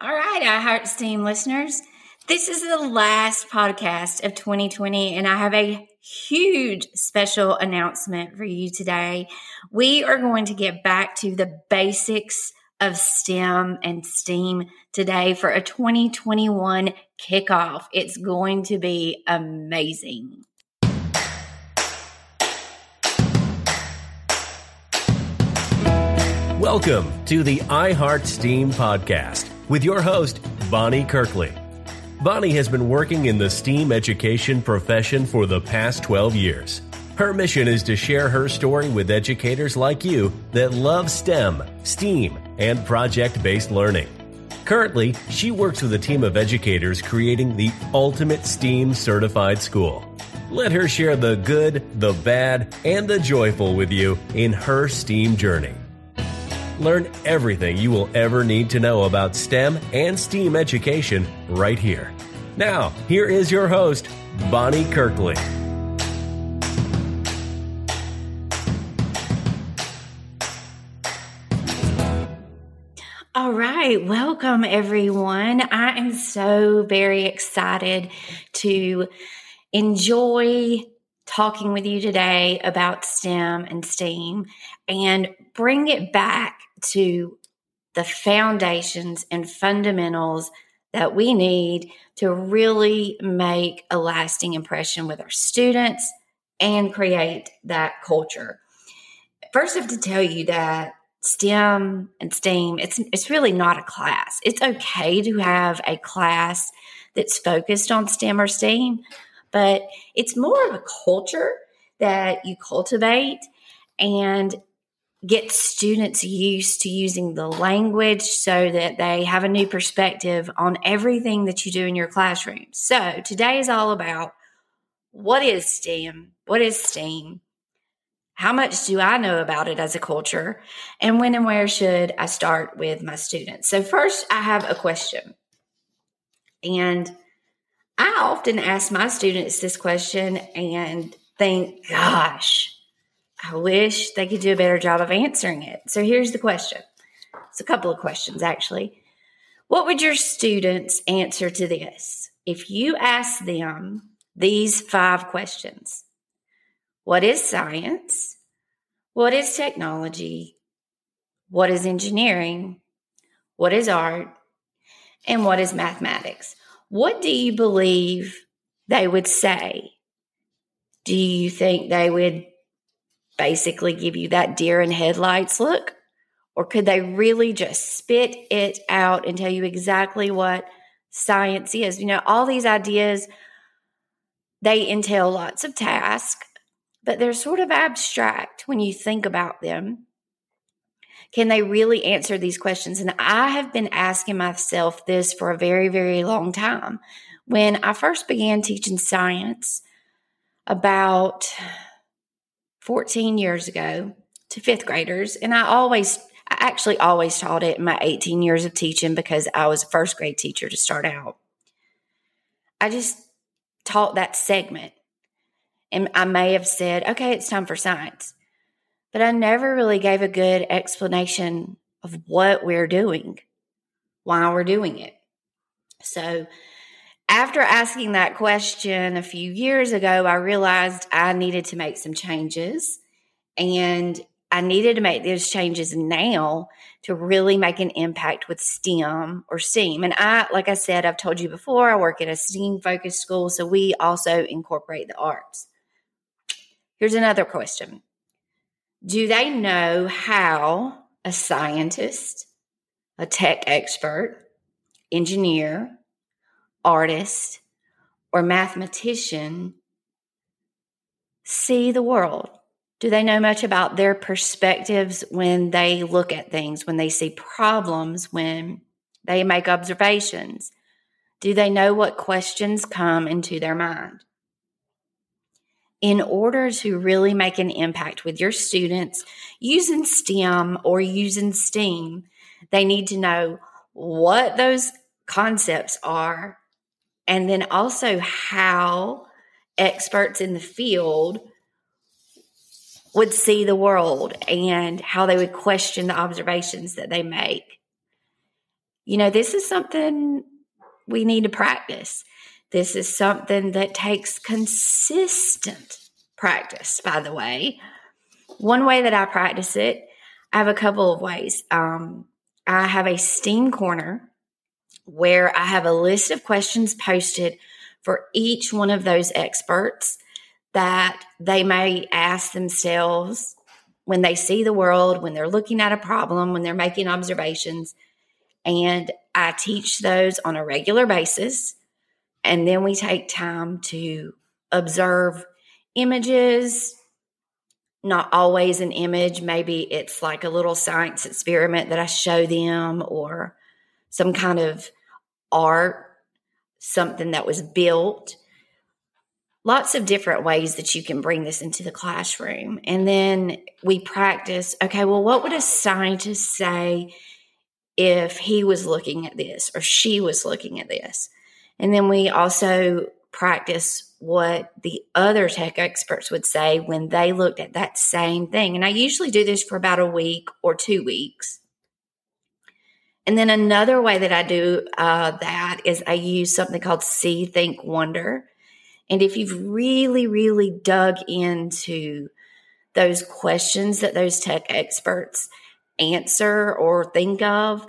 All right, I Heart STEAM listeners. This is the last podcast of 2020, and I have a huge special announcement for you today. We are going to get back to the basics of STEM and STEAM today for a 2021 kickoff. It's going to be amazing. Welcome to the iHeart STEAM podcast with your host, Bonnie Kirkley. Bonnie has been working in the STEAM education profession for the past 12 years. Her mission is to share her story with educators like you that love STEM, STEAM, and project based learning. Currently, she works with a team of educators creating the ultimate STEAM certified school. Let her share the good, the bad, and the joyful with you in her STEAM journey. Learn everything you will ever need to know about STEM and STEAM education right here. Now, here is your host, Bonnie Kirkley. All right, welcome everyone. I am so very excited to enjoy talking with you today about STEM and STEAM and bring it back to the foundations and fundamentals that we need to really make a lasting impression with our students and create that culture. First, I have to tell you that STEM and STEAM, it's it's really not a class. It's okay to have a class that's focused on STEM or STEAM, but it's more of a culture that you cultivate and get students used to using the language so that they have a new perspective on everything that you do in your classroom. So today is all about what is STEM? What is STEAM? How much do I know about it as a culture? And when and where should I start with my students? So, first, I have a question. And I often ask my students this question and think, gosh, I wish they could do a better job of answering it. So here's the question. It's a couple of questions, actually. What would your students answer to this if you ask them these five questions? What is science? What is technology? What is engineering? What is art? And what is mathematics? What do you believe they would say? Do you think they would basically give you that deer in headlights look? Or could they really just spit it out and tell you exactly what science is? You know, all these ideas, they entail lots of tasks, but they're sort of abstract when you think about them. Can they really answer these questions? And I have been asking myself this for a very, very long time. When I first began teaching science about 14 years ago to fifth graders. And I always, I actually always taught it in my 18 years of teaching because I was a first grade teacher to start out. I just taught that segment. And I may have said, okay, it's time for science. But I never really gave a good explanation of what we're doing, why we're doing it. So after asking that question a few years ago, I realized I needed to make some changes and I needed to make those changes now to really make an impact with STEM or STEAM. And I, like I said, I've told you before, I work at a STEAM focused school, so we also incorporate the arts. Here's another question Do they know how a scientist, a tech expert, engineer, artist, or mathematician see the world? Do they know much about their perspectives when they look at things, when they see problems, when they make observations? Do they know what questions come into their mind? In order to really make an impact with your students using STEM or using STEAM, they need to know what those concepts are and then also how experts in the field would see the world and how they would question the observations that they make. you know, this is something we need to practice. This is something that takes consistent practice, by the way. One way that I practice it, I have a couple of ways. Um, I have a STEAM corner where I have a list of questions posted for each one of those experts that they may ask themselves when they see the world, when they're looking at a problem, when they're making observations. And I teach those on a regular basis. And then we take time to observe images, not always an image. Maybe it's like a little science experiment that I show them or some kind of art, something that was built. Lots of different ways that you can bring this into the classroom. And then we practice okay, well, what would a scientist say if he was looking at this or she was looking at this? And then we also practice what the other tech experts would say when they looked at that same thing. And I usually do this for about a week or two weeks. And then another way that I do uh, that is I use something called See, Think, Wonder. And if you've really, really dug into those questions that those tech experts answer or think of,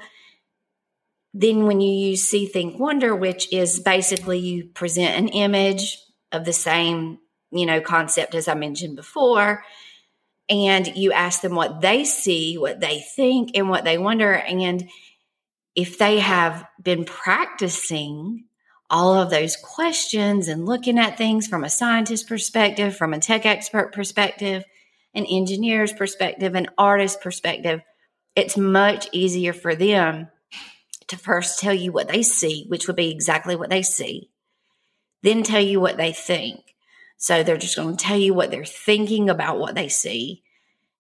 then when you use See, Think, Wonder, which is basically you present an image of the same, you know, concept as I mentioned before, and you ask them what they see, what they think, and what they wonder. And if they have been practicing all of those questions and looking at things from a scientist perspective, from a tech expert perspective, an engineer's perspective, an artist perspective, it's much easier for them to first tell you what they see, which would be exactly what they see, then tell you what they think. So they're just going to tell you what they're thinking about what they see,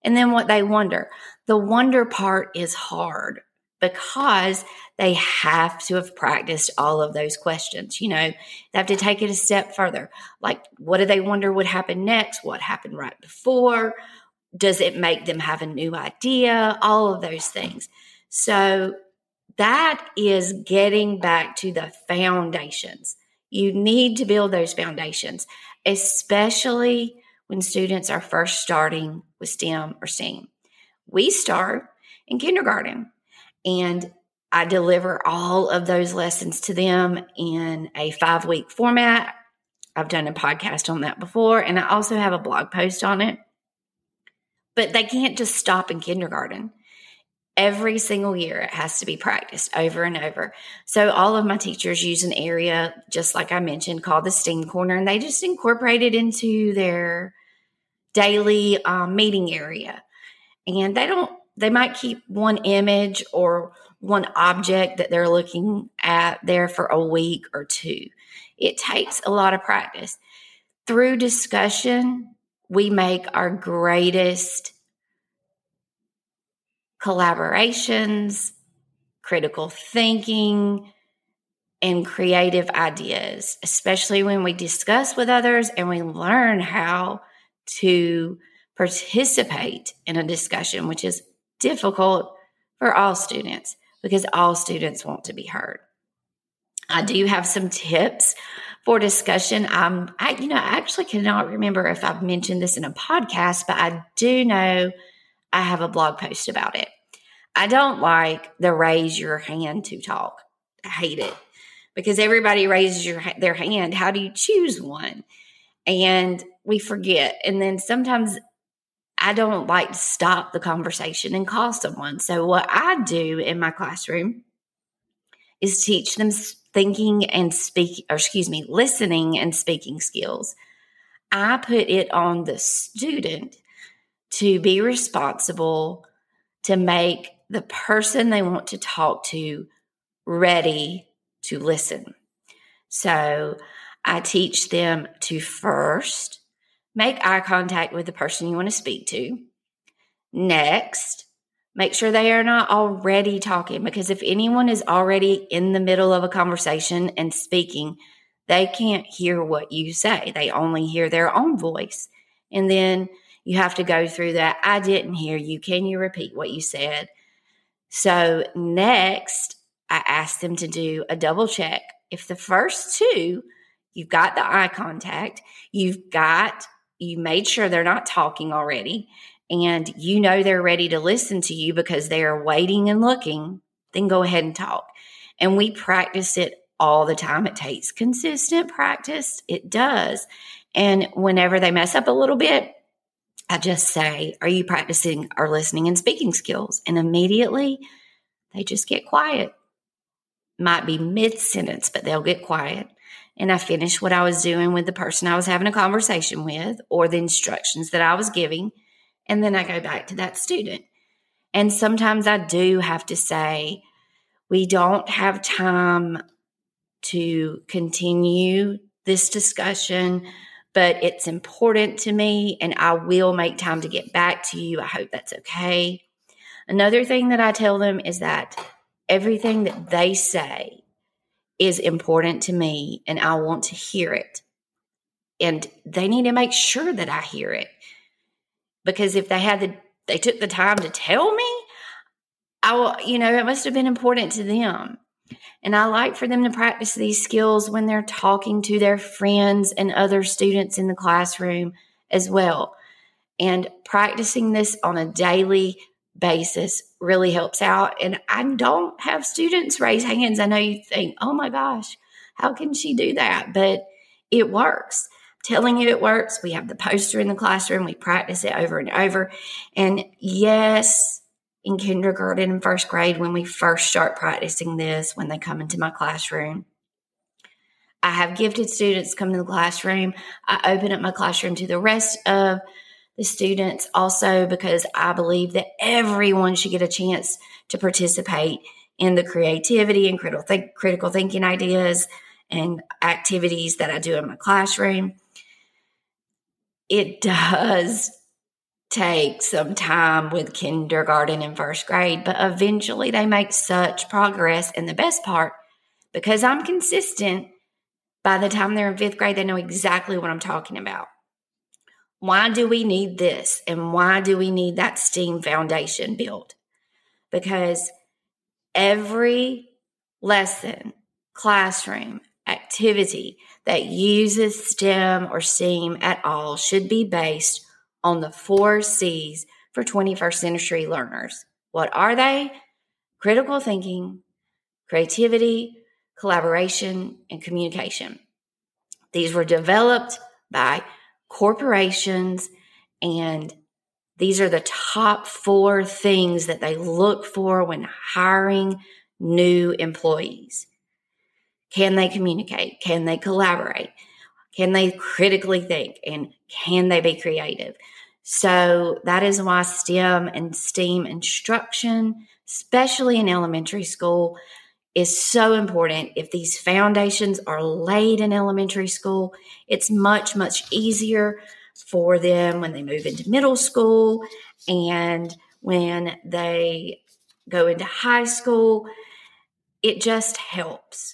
and then what they wonder. The wonder part is hard because they have to have practiced all of those questions. You know, they have to take it a step further. Like, what do they wonder would happen next? What happened right before? Does it make them have a new idea? All of those things. So, that is getting back to the foundations. You need to build those foundations, especially when students are first starting with STEM or STEAM. We start in kindergarten and I deliver all of those lessons to them in a five week format. I've done a podcast on that before, and I also have a blog post on it. But they can't just stop in kindergarten every single year it has to be practiced over and over. So all of my teachers use an area just like i mentioned called the steam corner and they just incorporate it into their daily um, meeting area. And they don't they might keep one image or one object that they're looking at there for a week or two. It takes a lot of practice. Through discussion we make our greatest collaborations, critical thinking, and creative ideas, especially when we discuss with others and we learn how to participate in a discussion, which is difficult for all students because all students want to be heard. I do have some tips for discussion. Um, I, you know, I actually cannot remember if I've mentioned this in a podcast, but I do know I have a blog post about it. I don't like the raise your hand to talk. I hate it because everybody raises your their hand. How do you choose one? And we forget. And then sometimes I don't like to stop the conversation and call someone. So what I do in my classroom is teach them thinking and speak or excuse me, listening and speaking skills. I put it on the student to be responsible to make the person they want to talk to ready to listen. So I teach them to first make eye contact with the person you want to speak to. Next, make sure they are not already talking because if anyone is already in the middle of a conversation and speaking, they can't hear what you say. They only hear their own voice. And then you have to go through that. I didn't hear you. Can you repeat what you said? So, next, I ask them to do a double check. If the first two, you've got the eye contact, you've got, you made sure they're not talking already, and you know they're ready to listen to you because they are waiting and looking, then go ahead and talk. And we practice it all the time. It takes consistent practice. It does. And whenever they mess up a little bit, I just say, Are you practicing our listening and speaking skills? And immediately they just get quiet. Might be mid sentence, but they'll get quiet. And I finish what I was doing with the person I was having a conversation with or the instructions that I was giving. And then I go back to that student. And sometimes I do have to say, we don't have time to continue this discussion, but it's important to me and I will make time to get back to you. I hope that's okay. Another thing that I tell them is that everything that they say is important to me and I want to hear it. And they need to make sure that I hear it. Because if they had the they took the time to tell me, I will, you know, it must have been important to them. And I like for them to practice these skills when they're talking to their friends and other students in the classroom as well. And practicing this on a daily basis really helps out. And I don't have students raise hands. I know you think, oh my gosh, how can she do that? But it works. Telling you it works. We have the poster in the classroom. We practice it over and over. And yes, in kindergarten and first grade when we first start practicing this when they come into my classroom. I have gifted students come to the classroom. I open up my classroom to the rest of the students also because I believe that everyone should get a chance to participate in the creativity and critical, think, critical thinking ideas and activities that I do in my classroom. It does take some time with kindergarten and first grade, but eventually they make such progress. And the best part, because I'm consistent, by the time they're in fifth grade, they know exactly what I'm talking about. Why do we need this? And why do we need that STEAM foundation built? Because every lesson, classroom, activity that uses STEM or STEAM at all should be based on the four C's for 21st century learners. What are they? Critical thinking, creativity, collaboration, and communication. These were developed by corporations, and these are the top four things that they look for when hiring new employees. Can they communicate? Can they collaborate? Can they critically think? And can they be creative? So that is why STEM and STEAM instruction, especially in elementary school, is so important. If these foundations are laid in elementary school, it's much, much easier for them when they move into middle school and when they go into high school. It just helps.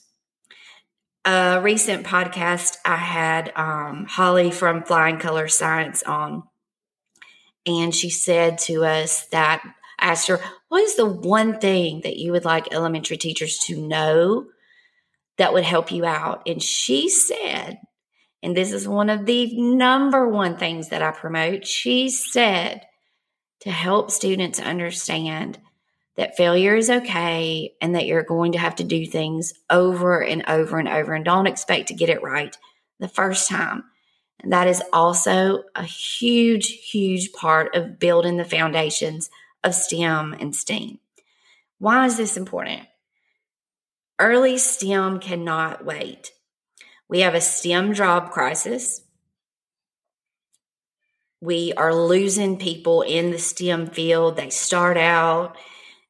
A recent podcast, I had um, Holly from Flying Color Science on and she said to us that I asked her, What is the one thing that you would like elementary teachers to know that would help you out? And she said, and this is one of the number one things that I promote, she said to help students understand that failure is okay and that you're going to have to do things over and over and over and don't expect to get it right the first time. That is also a huge, huge part of building the foundations of STEM and STEAM. Why is this important? Early STEM cannot wait. We have a STEM job crisis. We are losing people in the STEM field. They start out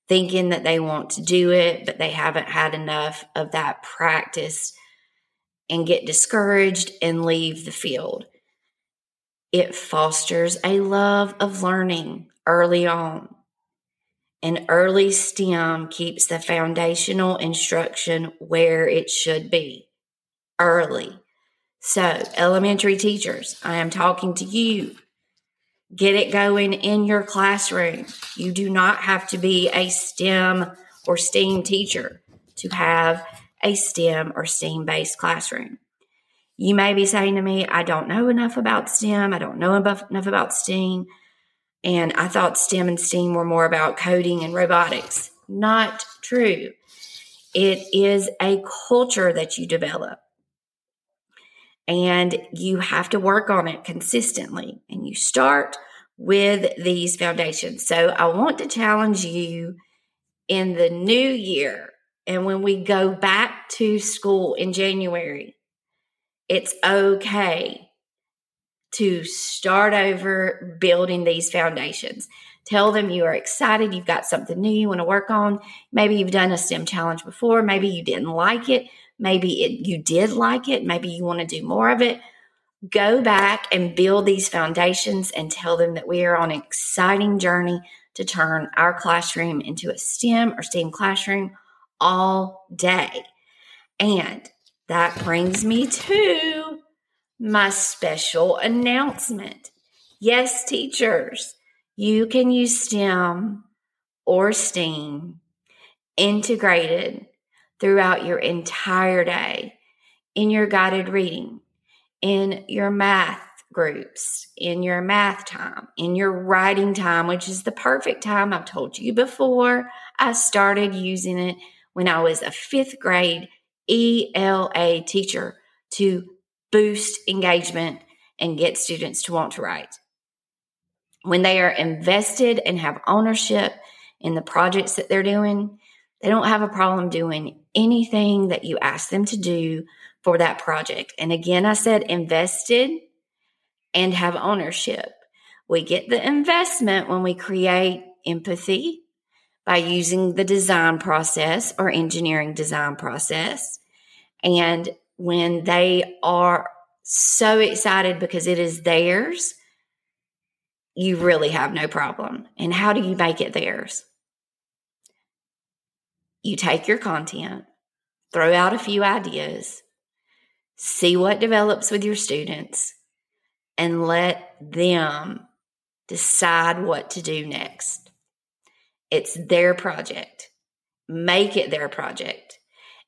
thinking that they want to do it, but they haven't had enough of that practice and get discouraged and leave the field. It fosters a love of learning early on. And early STEM keeps the foundational instruction where it should be early. So, elementary teachers, I am talking to you. Get it going in your classroom. You do not have to be a STEM or STEAM teacher to have a STEM or STEAM based classroom. You may be saying to me, I don't know enough about STEM. I don't know enough about STEAM. And I thought STEM and STEAM were more about coding and robotics. Not true. It is a culture that you develop. And you have to work on it consistently. And you start with these foundations. So I want to challenge you in the new year. And when we go back to school in January, it's okay to start over building these foundations. Tell them you are excited, you've got something new you want to work on. Maybe you've done a STEM challenge before, maybe you didn't like it, maybe it, you did like it, maybe you want to do more of it. Go back and build these foundations and tell them that we are on an exciting journey to turn our classroom into a STEM or STEAM classroom all day. And that brings me to my special announcement. Yes, teachers, you can use STEM or STEAM integrated throughout your entire day in your guided reading, in your math groups, in your math time, in your writing time, which is the perfect time. I've told you before, I started using it when I was a fifth grade ELA teacher to boost engagement and get students to want to write. When they are invested and have ownership in the projects that they're doing, they don't have a problem doing anything that you ask them to do for that project. And again, I said invested and have ownership. We get the investment when we create empathy by using the design process or engineering design process. And when they are so excited because it is theirs, you really have no problem. And how do you make it theirs? You take your content, throw out a few ideas, see what develops with your students, and let them decide what to do next. It's their project. Make it their project.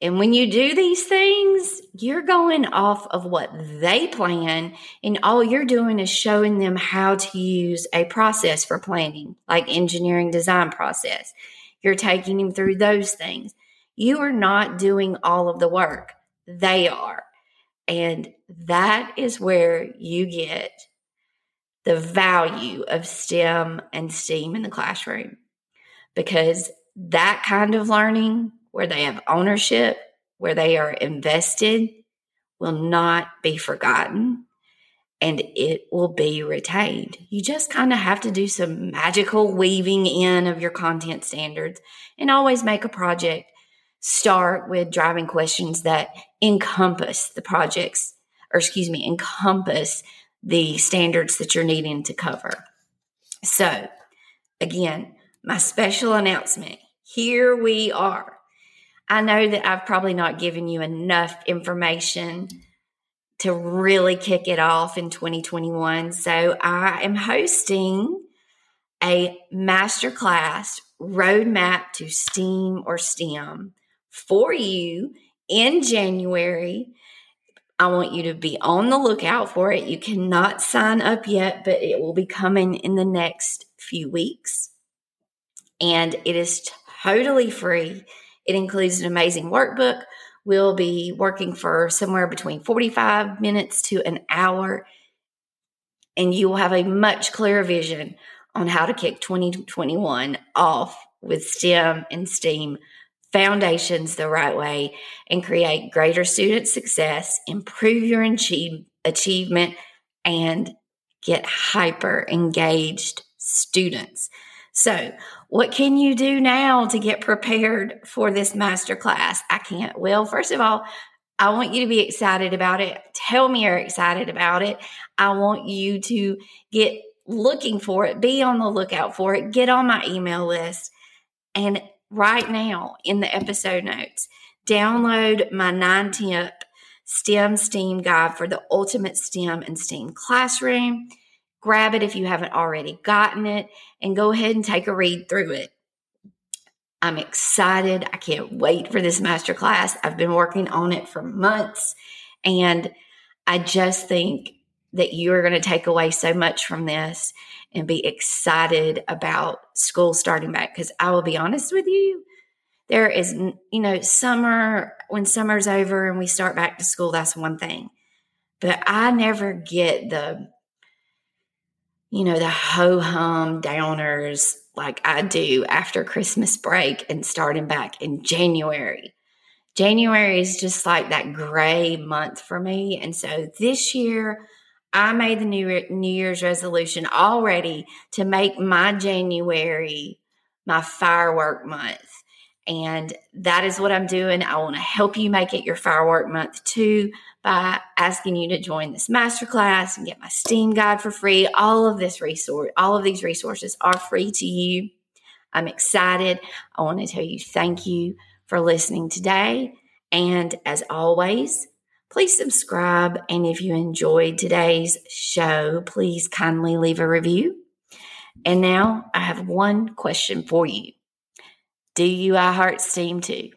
And when you do these things, you're going off of what they plan, and all you're doing is showing them how to use a process for planning, like engineering design process. You're taking them through those things. You are not doing all of the work, they are. And that is where you get the value of STEM and STEAM in the classroom because that kind of learning where they have ownership, where they are invested, will not be forgotten and it will be retained. You just kind of have to do some magical weaving in of your content standards and always make a project start with driving questions that encompass the projects, or excuse me, encompass the standards that you're needing to cover. So, again, my special announcement here we are. I know that I've probably not given you enough information to really kick it off in 2021. So I am hosting a masterclass roadmap to STEAM or STEM for you in January. I want you to be on the lookout for it. You cannot sign up yet, but it will be coming in the next few weeks. And it is totally free. It includes an amazing workbook. We'll be working for somewhere between 45 minutes to an hour, and you will have a much clearer vision on how to kick 2021 off with STEM and STEAM foundations the right way and create greater student success, improve your achieve, achievement, and get hyper engaged students. So, what can you do now to get prepared for this masterclass? I can't. Well, first of all, I want you to be excited about it. Tell me you're excited about it. I want you to get looking for it, be on the lookout for it, get on my email list. And right now in the episode notes, download my nine tip STEM STEAM guide for the ultimate STEM and STEAM classroom. Grab it if you haven't already gotten it and go ahead and take a read through it. I'm excited. I can't wait for this masterclass. I've been working on it for months. And I just think that you are going to take away so much from this and be excited about school starting back. Because I will be honest with you, there is, you know, summer, when summer's over and we start back to school, that's one thing. But I never get the, you know, the ho hum downers like I do after Christmas break and starting back in January. January is just like that gray month for me. And so this year, I made the new, new Year's resolution already to make my January my firework month. And that is what I'm doing. I want to help you make it your firework month too by asking you to join this masterclass and get my STEAM guide for free. All of this resource, all of these resources are free to you. I'm excited. I want to tell you thank you for listening today. And as always, please subscribe. And if you enjoyed today's show, please kindly leave a review. And now I have one question for you. Do you I Heart Steam too?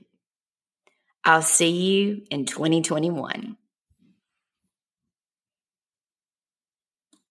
I'll see you in 2021.